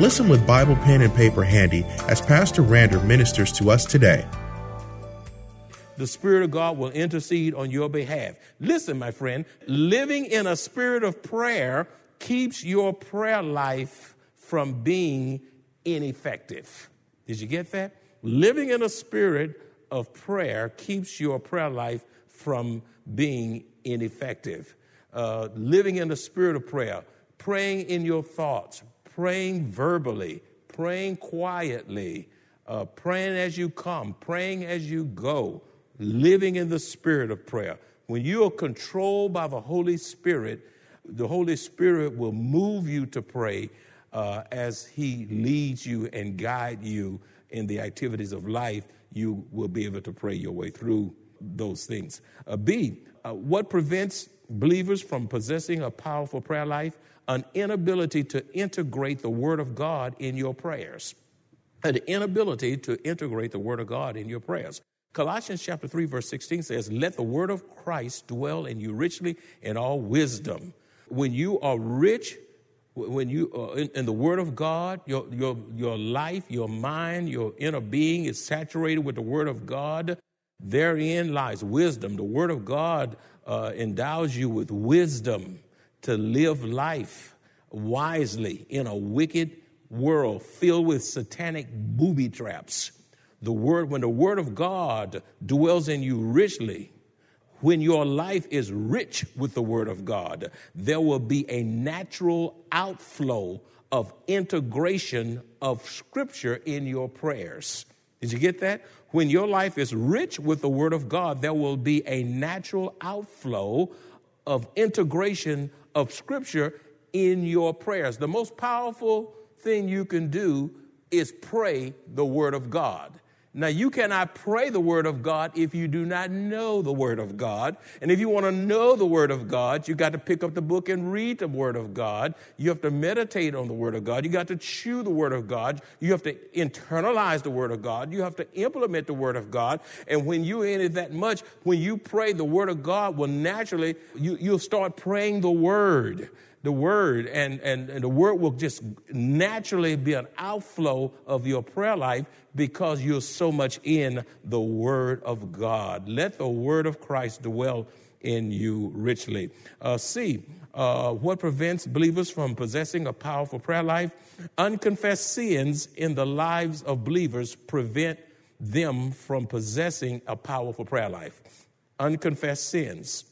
Listen with Bible, pen, and paper handy as Pastor Rander ministers to us today. The Spirit of God will intercede on your behalf. Listen, my friend, living in a spirit of prayer keeps your prayer life from being ineffective. Did you get that? Living in a spirit of prayer keeps your prayer life from being ineffective. Uh, living in the spirit of prayer, praying in your thoughts, praying verbally, praying quietly, uh, praying as you come, praying as you go, living in the spirit of prayer. When you are controlled by the Holy Spirit, the Holy Spirit will move you to pray uh, as He leads you and guide you in the activities of life. You will be able to pray your way through those things. Uh, B, uh, what prevents believers from possessing a powerful prayer life? An inability to integrate the Word of God in your prayers. An inability to integrate the Word of God in your prayers. Colossians chapter 3, verse 16 says, Let the Word of Christ dwell in you richly in all wisdom. When you are rich, when you are in, in, the Word of God, your, your, your life, your mind, your inner being is saturated with the Word of God, Therein lies wisdom. The Word of God uh, endows you with wisdom to live life wisely in a wicked world filled with satanic booby traps. The word, when the Word of God dwells in you richly, when your life is rich with the Word of God, there will be a natural outflow of integration of Scripture in your prayers. Did you get that? When your life is rich with the Word of God, there will be a natural outflow of integration of Scripture in your prayers. The most powerful thing you can do is pray the Word of God. Now, you cannot pray the Word of God if you do not know the Word of God. And if you want to know the Word of God, you got to pick up the book and read the Word of God. You have to meditate on the Word of God. You got to chew the Word of God. You have to internalize the Word of God. You have to implement the Word of God. And when you in it that much, when you pray, the Word of God will naturally, you, you'll start praying the Word the word and, and, and, the word will just naturally be an outflow of your prayer life because you're so much in the word of God. Let the word of Christ dwell in you richly. Uh, C, uh, what prevents believers from possessing a powerful prayer life? Unconfessed sins in the lives of believers prevent them from possessing a powerful prayer life. Unconfessed sins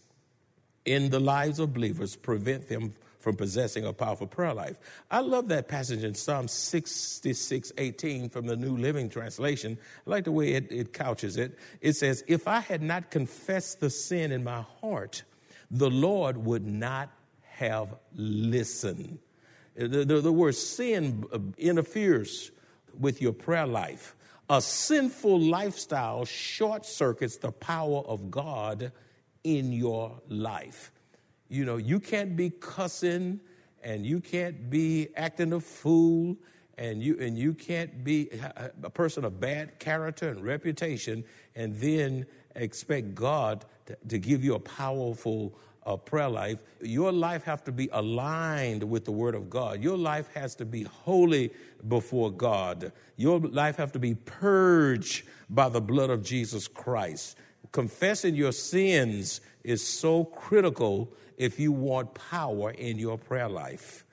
in the lives of believers prevent them from possessing a powerful prayer life. I love that passage in Psalm 66 18 from the New Living Translation. I like the way it, it couches it. It says, If I had not confessed the sin in my heart, the Lord would not have listened. The, the, the word sin uh, interferes with your prayer life. A sinful lifestyle short circuits the power of God in your life. You know, you can't be cussing and you can't be acting a fool and you and you can't be a person of bad character and reputation and then expect God to, to give you a powerful uh, prayer life. Your life have to be aligned with the Word of God. Your life has to be holy before God. Your life have to be purged by the blood of Jesus Christ. Confessing your sins is so critical if you want power in your prayer life.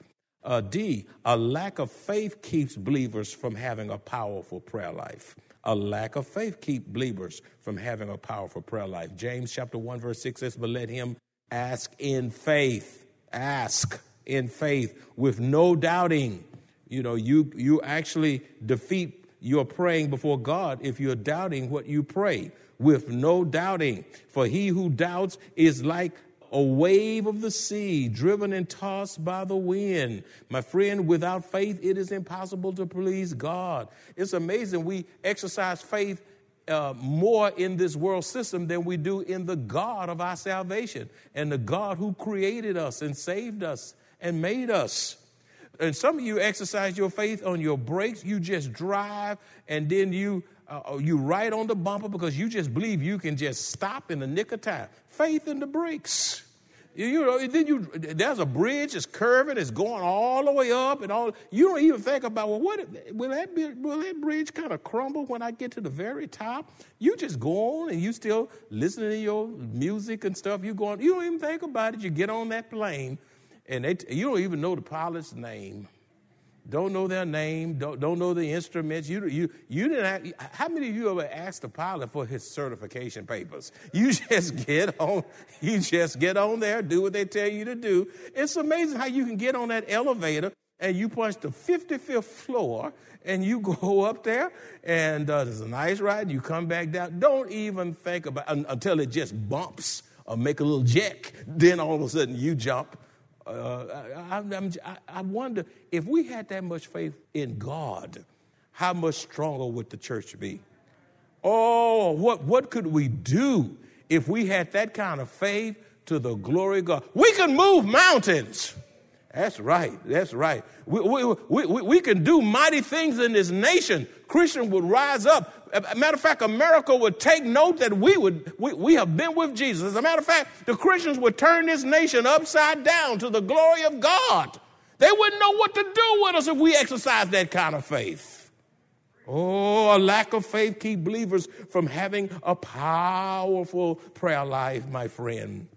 Uh, D, a lack of faith keeps believers from having a powerful prayer life. A lack of faith keeps believers from having a powerful prayer life. James chapter 1, verse 6 says, But let him ask in faith. Ask in faith with no doubting. You know, you, you actually defeat your praying before God if you're doubting what you pray with no doubting. For he who doubts is like a wave of the sea, driven and tossed by the wind. My friend, without faith, it is impossible to please God. It's amazing we exercise faith uh, more in this world system than we do in the God of our salvation and the God who created us and saved us and made us. And some of you exercise your faith on your brakes. You just drive and then you uh, you right on the bumper because you just believe you can just stop in the nick of time. Faith in the brakes. You know, then you there's a bridge, it's curving, it's going all the way up, and all. You don't even think about well, what will that be, will that bridge kind of crumble when I get to the very top? You just go on and you still listening to your music and stuff. You go on. You don't even think about it. You get on that plane, and they, you don't even know the pilot's name don't know their name, don't, don't know the instruments. You, you, you didn't have, how many of you ever asked the pilot for his certification papers? You just get on, you just get on there, do what they tell you to do. It's amazing how you can get on that elevator and you punch the 55th floor and you go up there and uh, there's a nice ride. You come back down. Don't even think about until it just bumps or make a little jack. Then all of a sudden you jump uh, I, I, I wonder if we had that much faith in God, how much stronger would the church be? Oh, what, what could we do if we had that kind of faith to the glory of God? We can move mountains. That's right. That's right. We, we, we, we, can do mighty things in this nation. Christian would rise up. Matter of fact, America would take note that we would we, we have been with Jesus. As a matter of fact, the Christians would turn this nation upside down to the glory of God. They wouldn't know what to do with us if we exercised that kind of faith. Oh, a lack of faith keep believers from having a powerful prayer life, my friend.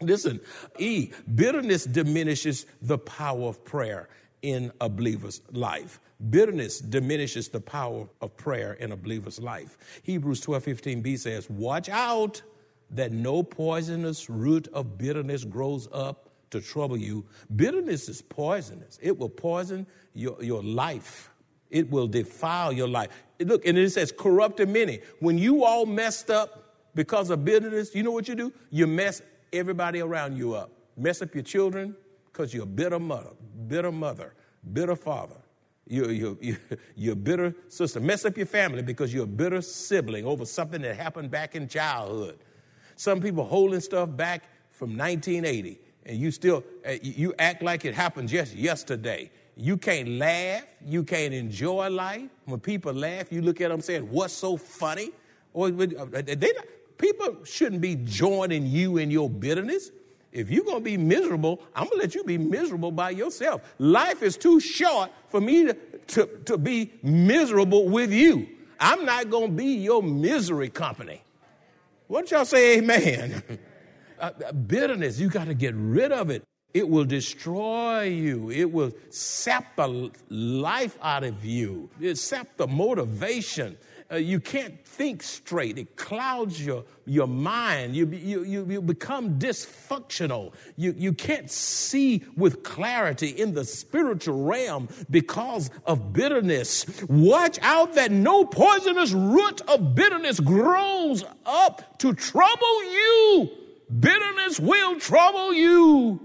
Listen, E, bitterness diminishes the power of prayer in a believer's life. Bitterness diminishes the power of prayer in a believer's life. Hebrews 12 15b says, Watch out that no poisonous root of bitterness grows up to trouble you. Bitterness is poisonous, it will poison your, your life. It will defile your life. Look, and it says corrupted many. When you all messed up because of bitterness, you know what you do? You mess everybody around you up. Mess up your children because you're a bitter mother, bitter mother, bitter father. You're, you're, you're, you're a bitter sister. Mess up your family because you're a bitter sibling over something that happened back in childhood. Some people holding stuff back from 1980, and you still uh, you act like it happened just yesterday. You can't laugh. You can't enjoy life. When people laugh, you look at them saying, "What's so funny?" Or uh, they people shouldn't be joining you in your bitterness. If you're going to be miserable, I'm going to let you be miserable by yourself. Life is too short for me to, to, to be miserable with you. I'm not going to be your misery company. What y'all say, amen? uh, uh bitterness, you got to get rid of it. It will destroy you. It will sap the life out of you. It sap the motivation uh, you can't think straight. It clouds your, your mind. You, you, you, you become dysfunctional. You, you can't see with clarity in the spiritual realm because of bitterness. Watch out that no poisonous root of bitterness grows up to trouble you. Bitterness will trouble you,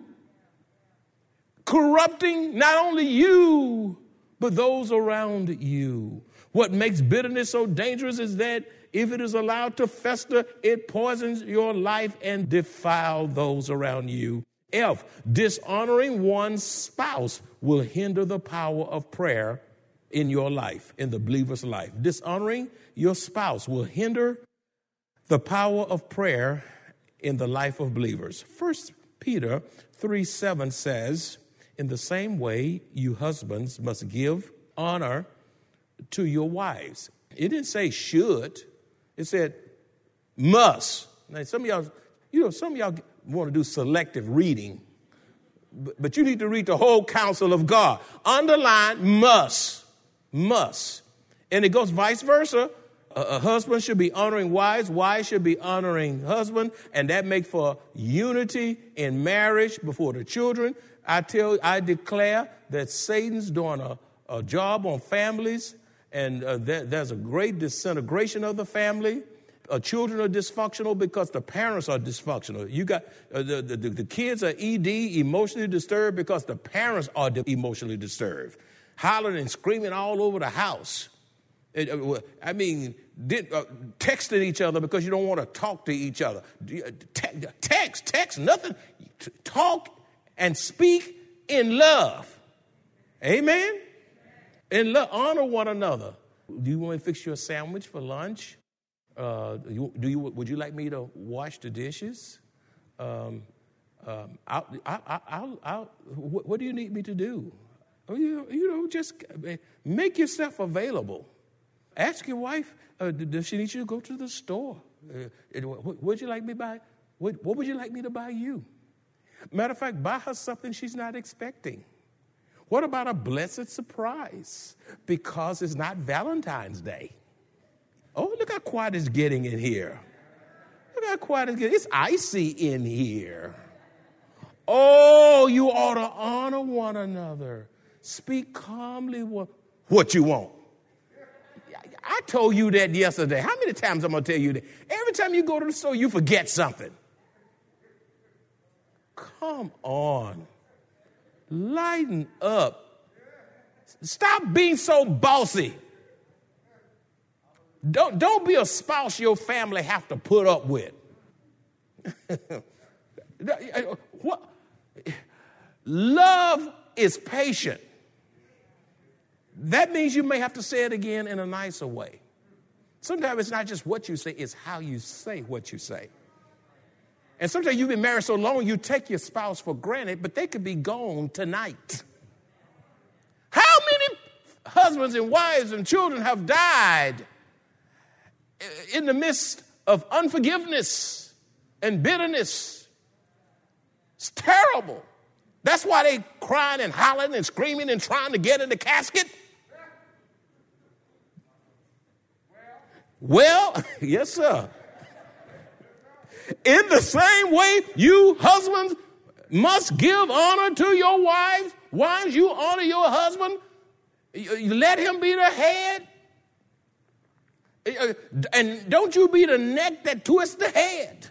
corrupting not only you, but those around you. What makes bitterness so dangerous is that if it is allowed to fester, it poisons your life and defile those around you. F, dishonoring one's spouse will hinder the power of prayer in your life, in the believer's life. Dishonoring your spouse will hinder the power of prayer in the life of believers. First Peter 3 7 says, In the same way, you husbands must give honor to your wives. It didn't say should, it said must. Now, some of y'all, you know, some of y'all want to do selective reading, but, you need to read the whole counsel of God. Underline must, must. And it goes vice versa. A, a husband should be honoring wives, wives should be honoring husband, and that makes for unity in marriage before the children. I tell, I declare that Satan's doing a, a job on families and uh, there, there's a great disintegration of the family. uh, children are dysfunctional because the parents are dysfunctional. You got uh, the, the, the kids are ED, emotionally disturbed, because the parents are emotionally disturbed, hollering and screaming all over the house. It, uh, I mean, did, uh, texting each other because you don't want to talk to each other. Uh, text, text, nothing. Talk and speak in love. Amen? Love, honor one another. Do you want to fix you a sandwich for lunch? Uh, do you, would you like me to wash the dishes? Um, um, I'll, I'll, I'll, I'll, what do you need me to do? Oh, you, you know, just make yourself available. Ask your wife, uh, does she need you to go to the store? Uh, would you like me buy? What, what would you like me to buy you? Matter of fact, buy her something she's not expecting. What about a blessed surprise? Because it's not Valentine's Day. Oh, look how quiet it's getting in here. Look how quiet it's getting. It's icy in here. Oh, you ought to honor one another. Speak calmly what, what you want. I told you that yesterday. How many times I'm going to tell you that? Every time you go to the store, you forget something. Come on. Lighten up. Stop being so bossy. Don't, don't be a spouse your family have to put up with. what? Love is patient. That means you may have to say it again in a nicer way. Sometimes it's not just what you say, it's how you say what you say. And sometimes you've been married so long, you take your spouse for granted, but they could be gone tonight. How many husbands and wives and children have died in the midst of unforgiveness and bitterness? It's terrible. That's why they crying and hollering and screaming and trying to get in the casket. Well, yes, sir. In the same way, you husbands must give honor to your wives. Wives, you honor your husband. You let him be the head. And don't you be the neck that twists the head.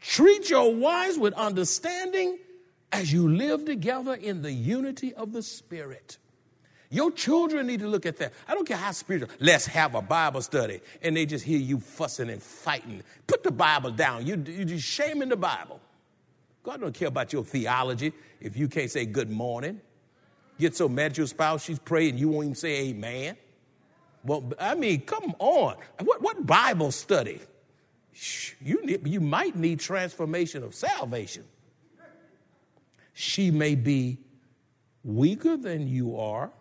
Treat your wives with understanding as you live together in the unity of the Spirit. Your children need to look at that. I don't care how spiritual. Let's have a Bible study. And they just hear you fussing and fighting. Put the Bible down. You, you're shaming the Bible. God don't care about your theology if you can't say good morning. Get so mad at your spouse, she's praying, you won't even say amen. Well, I mean, come on. What, what Bible study? You, need, you might need transformation of salvation. She may be weaker than you are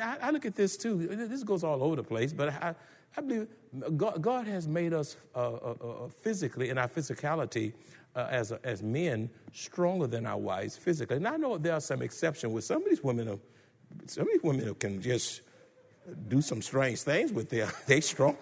I, I, look at this too. This goes all over the place, but I, I believe God, God, has made us uh, uh, uh, physically, in our physicality, uh, as, as men, stronger than our wives physically. And I know there are some exceptions where some of these women. Are, some of these women can just do some strange things with their they strong.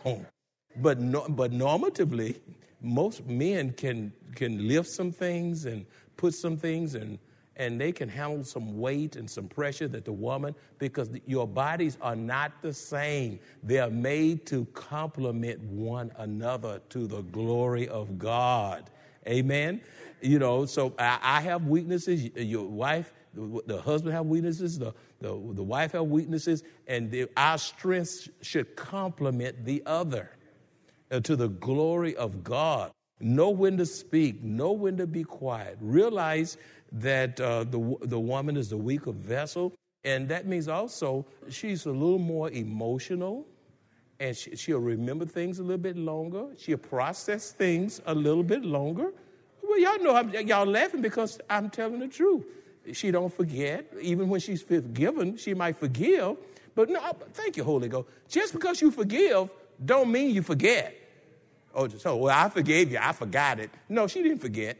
But no, but normatively, most men can can lift some things and put some things and and they can handle some weight and some pressure that the woman, because your bodies are not the same. They are made to complement one another to the glory of God. Amen. You know, so I, I have weaknesses. Your wife, the, the, husband have weaknesses. The, the, the wife have weaknesses, and the, our strengths should complement the other uh, to the glory of God. Know when to speak, know when to be quiet. Realize that uh, the, the woman is the weaker vessel. And that means also she's a little more emotional and she, she'll remember things a little bit longer. She'll process things a little bit longer. Well, y'all know I'm, y'all laughing because I'm telling the truth. She don't forget. Even when she's forgiven, she might forgive. But no, thank you, Holy Ghost. Just because you forgive don't mean you forget. Oh, so well, I forgave you. I forgot it. No, she didn't forget.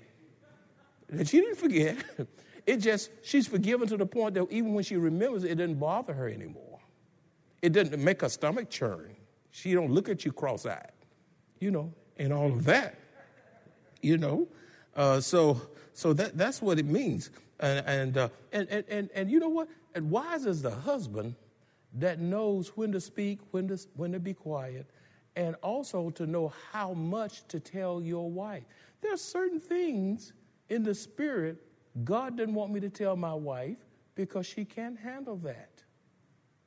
And she didn't forget. It just, she's forgiven to the point that even when she remembers, it doesn't bother her anymore. It doesn't make her stomach churn. She don't look at you cross-eyed, you know, and all of that, you know. Uh, so, so that, that's what it means. And, and, uh, and, and, and, and you know what? And wise is the husband that knows when to speak, when to, when to be quiet, and also to know how much to tell your wife. There are certain things in the spirit God didn't want me to tell my wife because she can't handle that.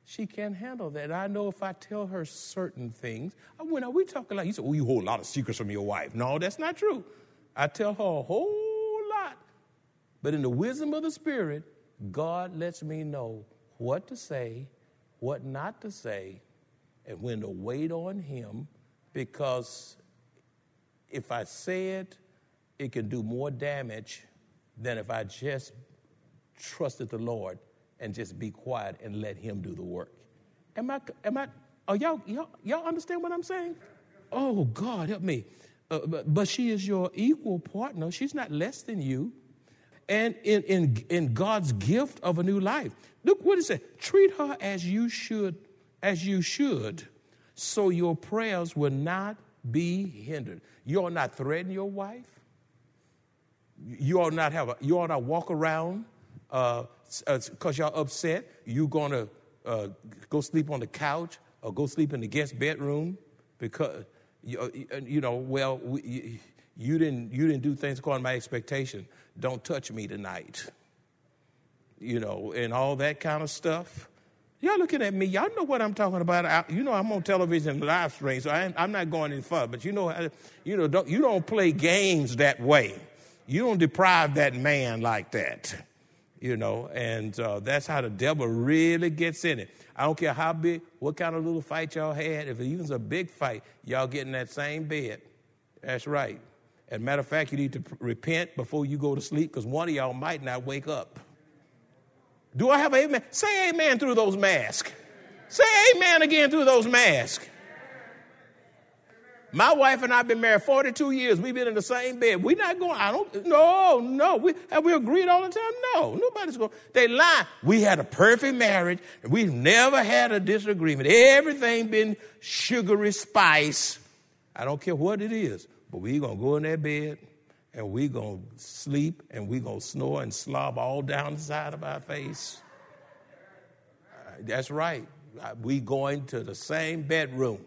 She can't handle that. I know if I tell her certain things, when are we talking like you said, oh, you hold a lot of secrets from your wife. No, that's not true. I tell her a whole lot. But in the wisdom of the Spirit, God lets me know what to say, what not to say, and when to wait on Him because if I say it, it can do more damage than if I just trusted the Lord and just be quiet and let Him do the work. Am I, am I, are y'all, y'all, y'all understand what I'm saying? Oh, God, help me. Uh, but, but she is your equal partner. She's not less than you. And in, in, in God's gift of a new life. Look what it says. Treat her as you should, as you should, so your prayers will not be hindered. You're not threatening your wife. You ought not have a, you ought not walk around because uh, uh, y'all upset. You're gonna uh, go sleep on the couch or go sleep in the guest bedroom because you, uh, you know well we, you didn't you didn't do things according to my expectation. Don't touch me tonight. You know, and all that kind of stuff. Y'all looking at me. Y'all know what I'm talking about. I, you know, I'm on television live stream, so I, am not going any further. But you know, you know, don't, you don't play games that way. You don't deprive that man like that. You know, and uh, that's how the devil really gets in it. I don't care how big, what kind of little fight y'all had. If it even's a big fight, y'all get in that same bed. That's right. As a matter of fact, you need to repent before you go to sleep because one of y'all might not wake up. Do I have amen? Say amen through those masks. Say amen again through those masks. My wife and I have been married 42 years. We've been in the same bed. We're not going, I don't, no, no. We, have we agreed all the time? No, nobody's going, they lie. We had a perfect marriage. We've never had a disagreement. Everything been sugary spice. I don't care what it is, but we're going to go in that bed and we're going to sleep and we're going to snore and slob all down the side of our face. Uh, that's right. Uh, we going to the same bedroom.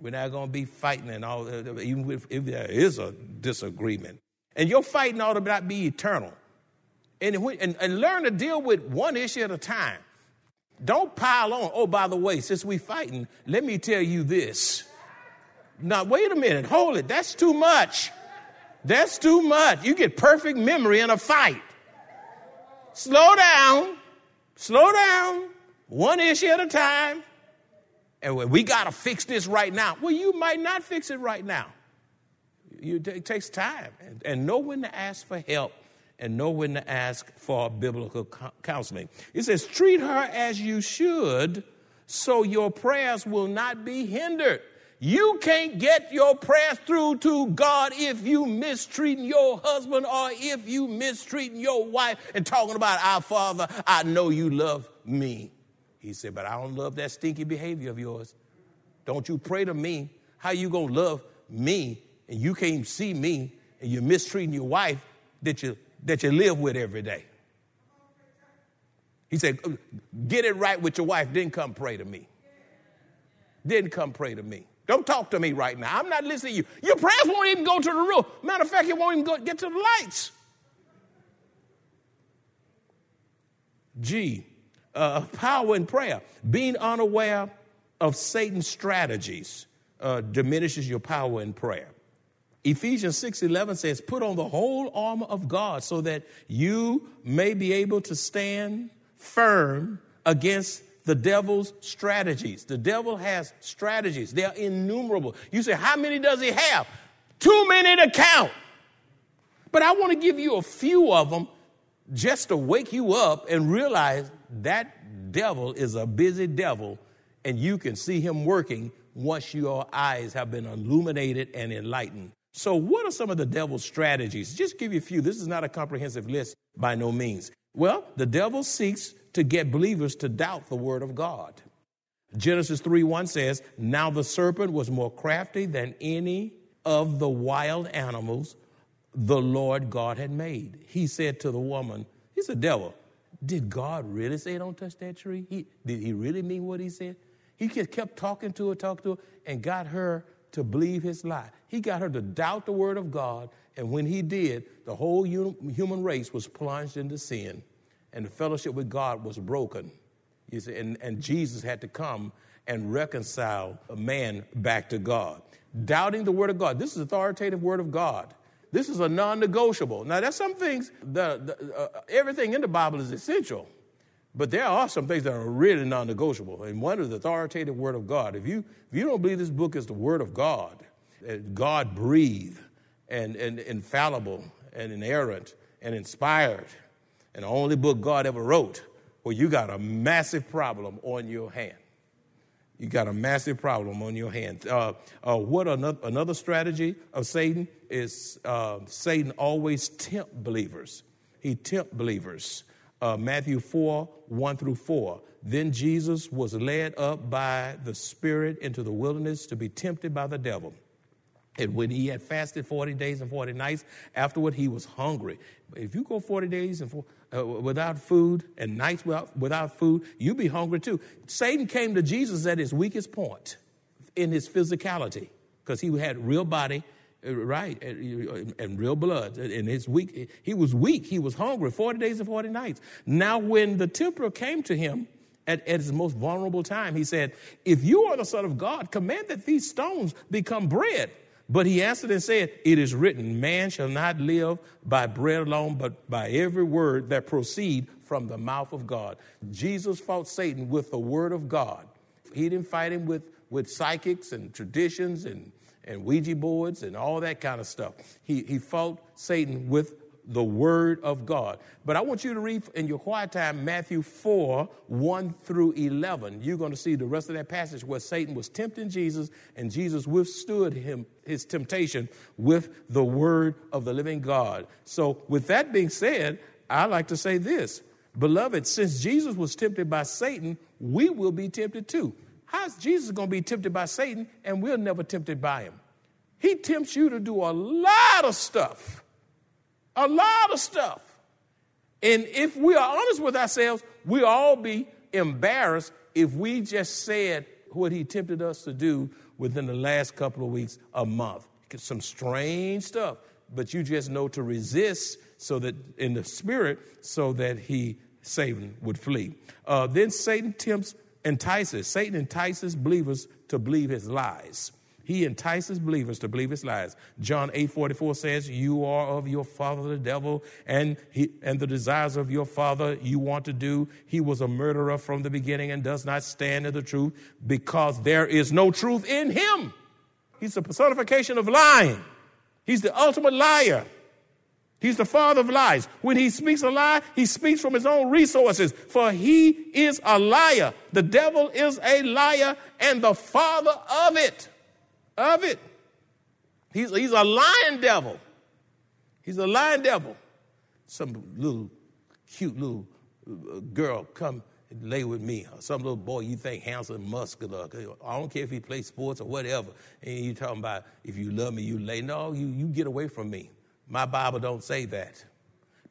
We're not going to be fighting and all, even if, if, there is a disagreement. And your fighting ought to not be eternal. And, and, and learn to deal with one issue at a time. Don't pile on. Oh, by the way, since we're fighting, let me tell you this. Now, wait a minute. Hold it. That's too much. That's too much. You get perfect memory in a fight. Slow down. Slow down. One issue at a time. And we got to fix this right now. Well, you might not fix it right now. It takes time. And, know when to ask for help and know when to ask for biblical counseling. It says, treat her as you should so your prayers will not be hindered. You can't get your prayers through to God if you mistreating your husband or if you mistreating your wife and talking about our Father, I know you love me. He said, but I don't love that stinky behavior of yours. Don't you pray to me. How you gonna love me and you can't see me and you're mistreating your wife that you that you live with every day? He said, get it right with your wife, then come pray to me. Then come pray to me. Don't talk to me right now. I'm not listening to you. Your prayers won't even go to the roof. Matter of fact, it won't even go, get to the lights. G, uh, power in prayer. Being unaware of Satan's strategies uh, diminishes your power in prayer. Ephesians 6:11 says, "Put on the whole armor of God so that you may be able to stand firm against the devil's strategies. The devil has strategies, they are innumerable. You say, How many does he have? Too many to count. But I want to give you a few of them just to wake you up and realize that devil is a busy devil and you can see him working once your eyes have been illuminated and enlightened. So, what are some of the devil's strategies? Just give you a few. This is not a comprehensive list by no means. Well, the devil seeks to get believers to doubt the word of God. Genesis 3 1 says, Now the serpent was more crafty than any of the wild animals the Lord God had made. He said to the woman, He's a devil. Did God really say don't touch that tree? He, did he really mean what he said? He just kept talking to her, talking to her, and got her to believe his lie. He got her to doubt the word of God, and when he did, the whole human race was plunged into sin, and the fellowship with God was broken. You see, and, and Jesus had to come and reconcile a man back to God. Doubting the word of God. This is authoritative word of God. This is a non-negotiable. Now, there's some things. The, the uh, everything in the Bible is essential, but there are some things that are really non-negotiable. And one is the authoritative word of God. If you if you don't believe this book is the word of God, God breathed and, and infallible and inerrant and inspired, and the only book God ever wrote, well, you got a massive problem on your hand. You got a massive problem on your hand. Uh, uh, what another, another strategy of Satan is uh, Satan always tempt believers. He tempt believers. Uh, Matthew 4, 1 through 4. Then Jesus was led up by the Spirit into the wilderness to be tempted by the devil. And when he had fasted 40 days and 40 nights, afterward he was hungry. If you go 40 days and 40, uh, without food and nights without, without food, you be hungry too. Satan came to Jesus at his weakest point in his physicality because he had real body, right, and, real blood. And his weak, he was weak. He was hungry 40 days and 40 nights. Now, when the tempter came to him, at, at, his most vulnerable time, he said, If you are the Son of God, command that these stones become bread. But he answered and said, It is written, man shall not live by bread alone, but by every word that proceed from the mouth of God. Jesus fought Satan with the word of God. He didn't fight him with, with psychics and traditions and, and Ouija boards and all that kind of stuff. He, he fought Satan with the Word of God. But I want you to read in your quiet time Matthew 4 1 through 11. You're going to see the rest of that passage where Satan was tempting Jesus and Jesus withstood him, his temptation with the Word of the living God. So, with that being said, I like to say this Beloved, since Jesus was tempted by Satan, we will be tempted too. How's Jesus going to be tempted by Satan and we're never tempted by him? He tempts you to do a lot of stuff a lot of stuff. And if we are honest with ourselves, we all be embarrassed if we just said what he tempted us to do within the last couple of weeks, a month. Some strange stuff, but you just know to resist so that in the spirit, so that he, Satan, would flee. Uh, then Satan tempts, entices, Satan entices believers to believe his lies. He entices believers to believe his lies. John 8 44 says, You are of your father the devil, and, he, and the desires of your father you want to do. He was a murderer from the beginning and does not stand in the truth because there is no truth in him. He's the personification of lying. He's the ultimate liar. He's the father of lies. When he speaks a lie, he speaks from his own resources, for he is a liar. The devil is a liar and the father of it of it. He's, he's a lying devil. He's a lying devil. Some little cute little uh, girl come and lay with me, or some little boy you think handsome, muscular. I don't care if he plays sports or whatever. And you talking about if you love me, you lay. No, you, you get away from me. My Bible don't say that.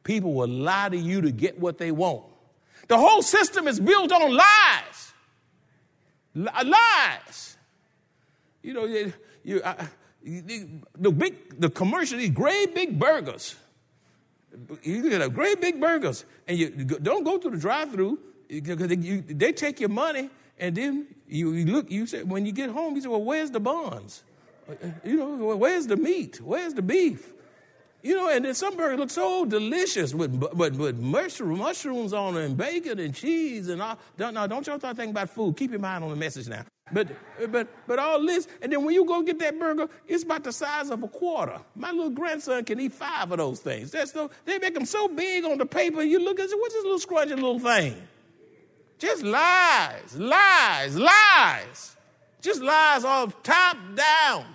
People will lie to you to get what they want. The whole system is built on lies. Uh, lies. You know, you, you, uh, I, the big, the commercial, these great big burgers. You get a great big burgers, and you don't go through the drive-through because they, they, take your money, and then you, you, look. You say when you get home, you say, "Well, where's the buns? Uh, you know, where's the meat? Where's the beef? You know, and then some burgers look so delicious with, with, with mushroom, mushrooms on it and bacon and cheese and all. Don't, now, don't y'all start thinking about food. Keep your mind on the message now. But, but, but all this, and then when you go get that burger, it's about the size of a quarter. My little grandson can eat five of those things. That's no, they make them so big on the paper, you look say, what's this little scrunchy little thing? Just lies, lies, lies. Just lies all top down.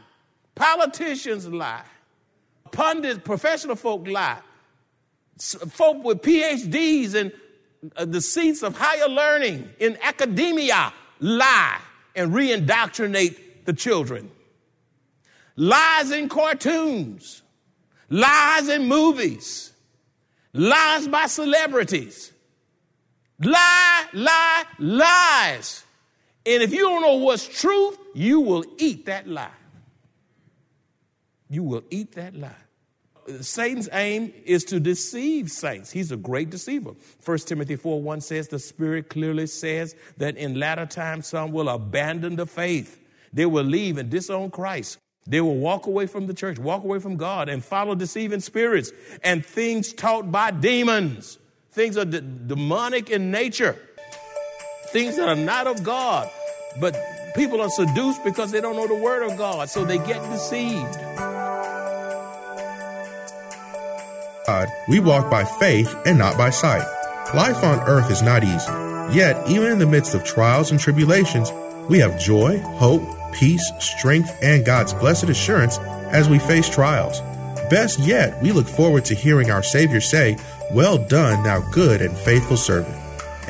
Politicians lie. Pundits, professional folk lie. Folk with PhDs and uh, the seats of higher learning in academia lie and re indoctrinate the children. Lies in cartoons, lies in movies, lies by celebrities. Lie, lie, lies. And if you don't know what's truth, you will eat that lie. You will eat that lie. Satan's aim is to deceive saints. He's a great deceiver. 1 Timothy 4 1 says, The Spirit clearly says that in latter times some will abandon the faith. They will leave and disown Christ. They will walk away from the church, walk away from God, and follow deceiving spirits and things taught by demons. Things are demonic in nature, things that are not of God. But people are seduced because they don't know the word of God, so they get deceived. God, we walk by faith and not by sight. Life on earth is not easy. Yet, even in the midst of trials and tribulations, we have joy, hope, peace, strength, and God's blessed assurance as we face trials. Best yet, we look forward to hearing our Savior say, Well done, thou good and faithful servant,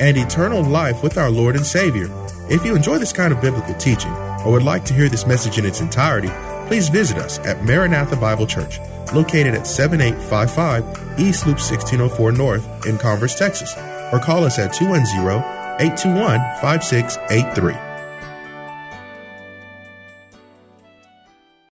and eternal life with our Lord and Savior. If you enjoy this kind of biblical teaching or would like to hear this message in its entirety, please visit us at Maranatha Bible Church, located at 7855 East Loop 1604 North in Converse, Texas, or call us at 210 821 5683.